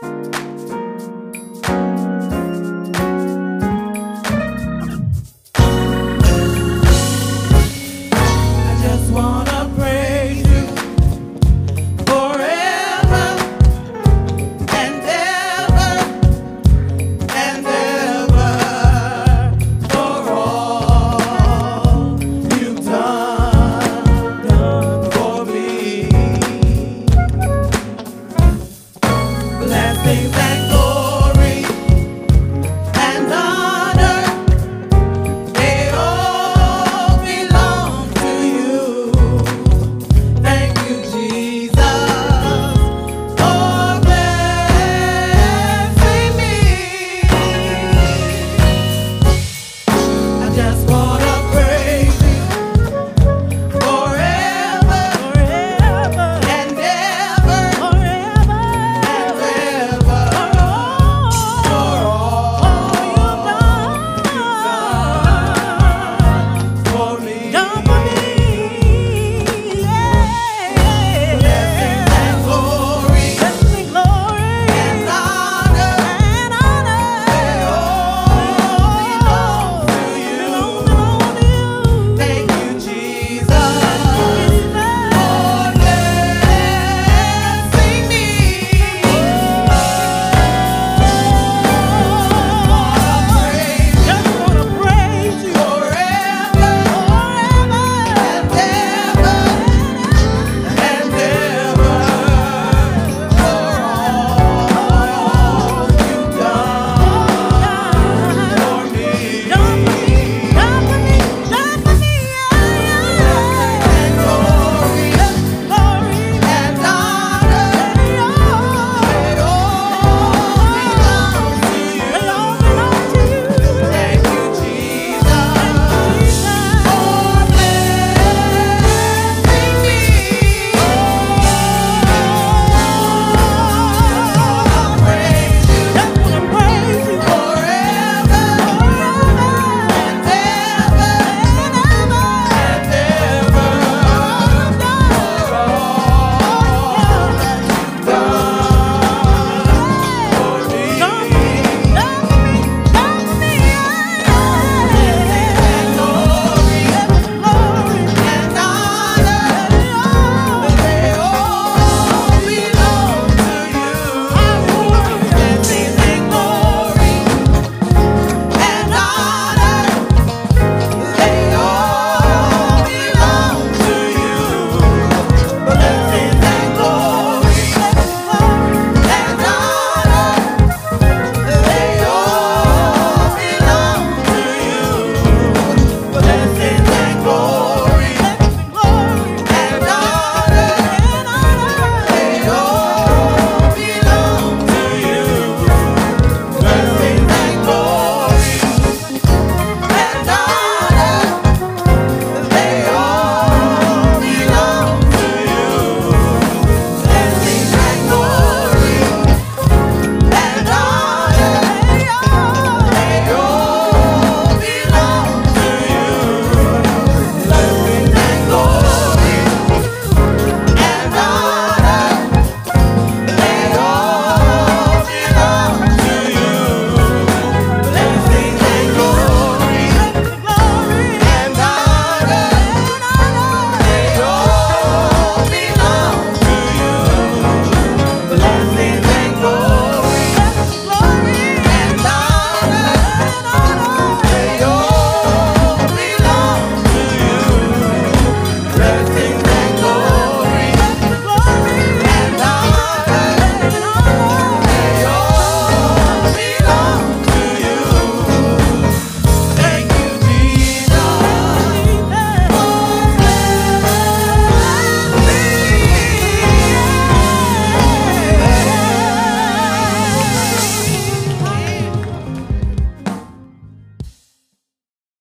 you